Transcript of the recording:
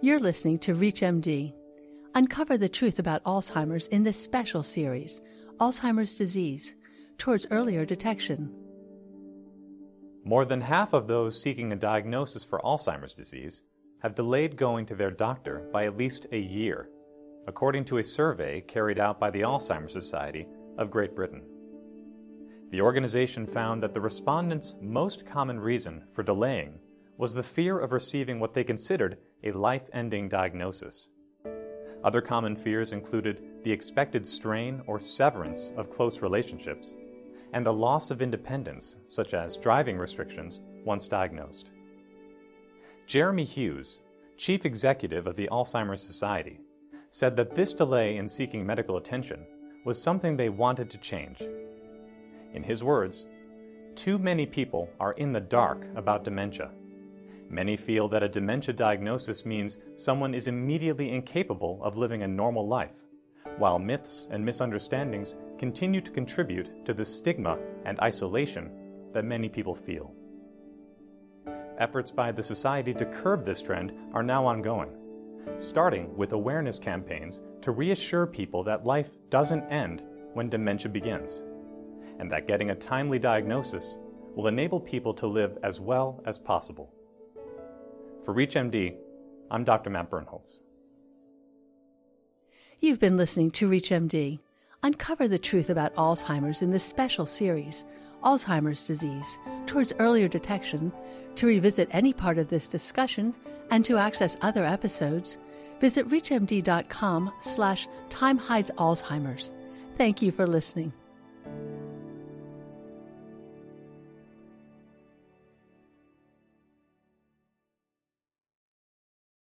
You're listening to ReachMD. Uncover the truth about Alzheimer's in this special series, Alzheimer's Disease Towards Earlier Detection. More than half of those seeking a diagnosis for Alzheimer's disease have delayed going to their doctor by at least a year, according to a survey carried out by the Alzheimer's Society of Great Britain. The organization found that the respondents' most common reason for delaying was the fear of receiving what they considered a life ending diagnosis. Other common fears included the expected strain or severance of close relationships, and a loss of independence, such as driving restrictions, once diagnosed. Jeremy Hughes, chief executive of the Alzheimer's Society, said that this delay in seeking medical attention was something they wanted to change. In his words, too many people are in the dark about dementia Many feel that a dementia diagnosis means someone is immediately incapable of living a normal life, while myths and misunderstandings continue to contribute to the stigma and isolation that many people feel. Efforts by the Society to curb this trend are now ongoing, starting with awareness campaigns to reassure people that life doesn't end when dementia begins, and that getting a timely diagnosis will enable people to live as well as possible. For ReachMD, I'm Dr. Matt Birnholz. You've been listening to ReachMD. Uncover the truth about Alzheimer's in this special series, Alzheimer's Disease, Towards Earlier Detection. To revisit any part of this discussion and to access other episodes, visit reachmd.com slash time hides Alzheimer's. Thank you for listening.